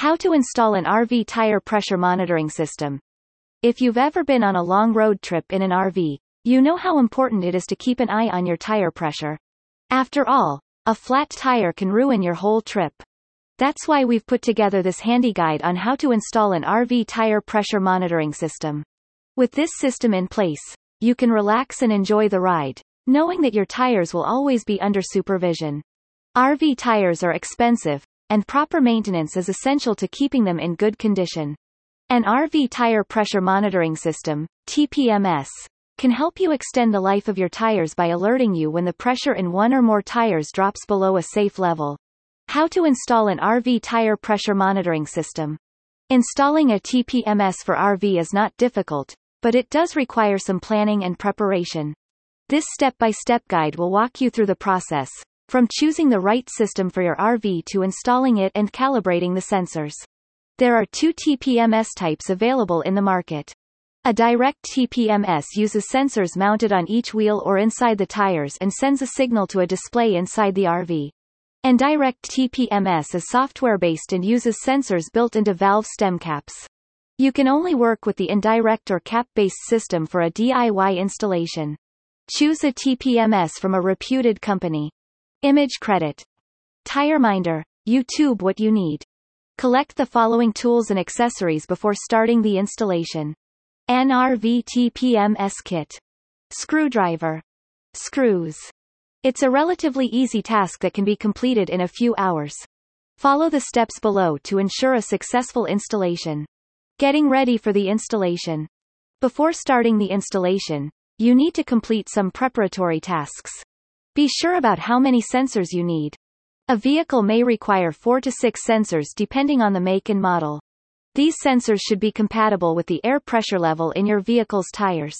How to install an RV tire pressure monitoring system. If you've ever been on a long road trip in an RV, you know how important it is to keep an eye on your tire pressure. After all, a flat tire can ruin your whole trip. That's why we've put together this handy guide on how to install an RV tire pressure monitoring system. With this system in place, you can relax and enjoy the ride, knowing that your tires will always be under supervision. RV tires are expensive, and proper maintenance is essential to keeping them in good condition. An RV tire pressure monitoring system, TPMS, can help you extend the life of your tires by alerting you when the pressure in one or more tires drops below a safe level. How to install an RV tire pressure monitoring system. Installing a TPMS for RV is not difficult, but it does require some planning and preparation. This step-by-step guide will walk you through the process, from choosing the right system for your RV to installing it and calibrating the sensors. There are two TPMS types available in the market. A direct TPMS uses sensors mounted on each wheel or inside the tires and sends a signal to a display inside the RV. And direct TPMS is software-based and uses sensors built into valve stem caps. You can only work with the indirect or cap-based system for a DIY installation. Choose a TPMS from a reputed company. Image credit. TireMinder. YouTube what you need. Collect the following tools and accessories before starting the installation. An RV TPMS kit. Screwdriver. Screws. It's a relatively easy task that can be completed in a few hours. Follow the steps below to ensure a successful installation. Getting ready for the installation. Before starting the installation, you need to complete some preparatory tasks. Be sure about how many sensors you need. A vehicle may require 4 to 6 sensors depending on the make and model. These sensors should be compatible with the air pressure level in your vehicle's tires.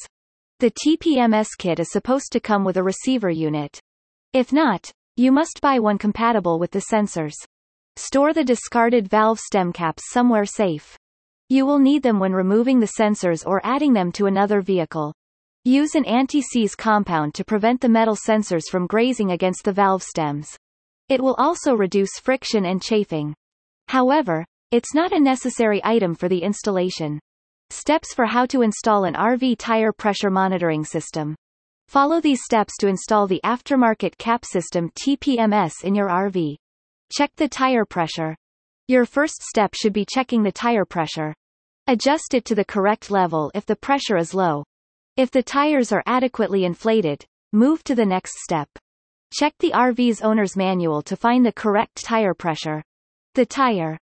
The TPMS kit is supposed to come with a receiver unit. If not, you must buy one compatible with the sensors. Store the discarded valve stem caps somewhere safe. You will need them when removing the sensors or adding them to another vehicle. Use an anti-seize compound to prevent the metal sensors from grazing against the valve stems. It will also reduce friction and chafing. However, it's not a necessary item for the installation. Steps for how to install an RV tire pressure monitoring system. Follow these steps to install the aftermarket cap system TPMS in your RV. Check the tire pressure. Your first step should be checking the tire pressure. Adjust it to the correct level if the pressure is low, if the tires are adequately inflated, move to the next step. Check the RV's owner's manual to find the correct tire pressure. The tire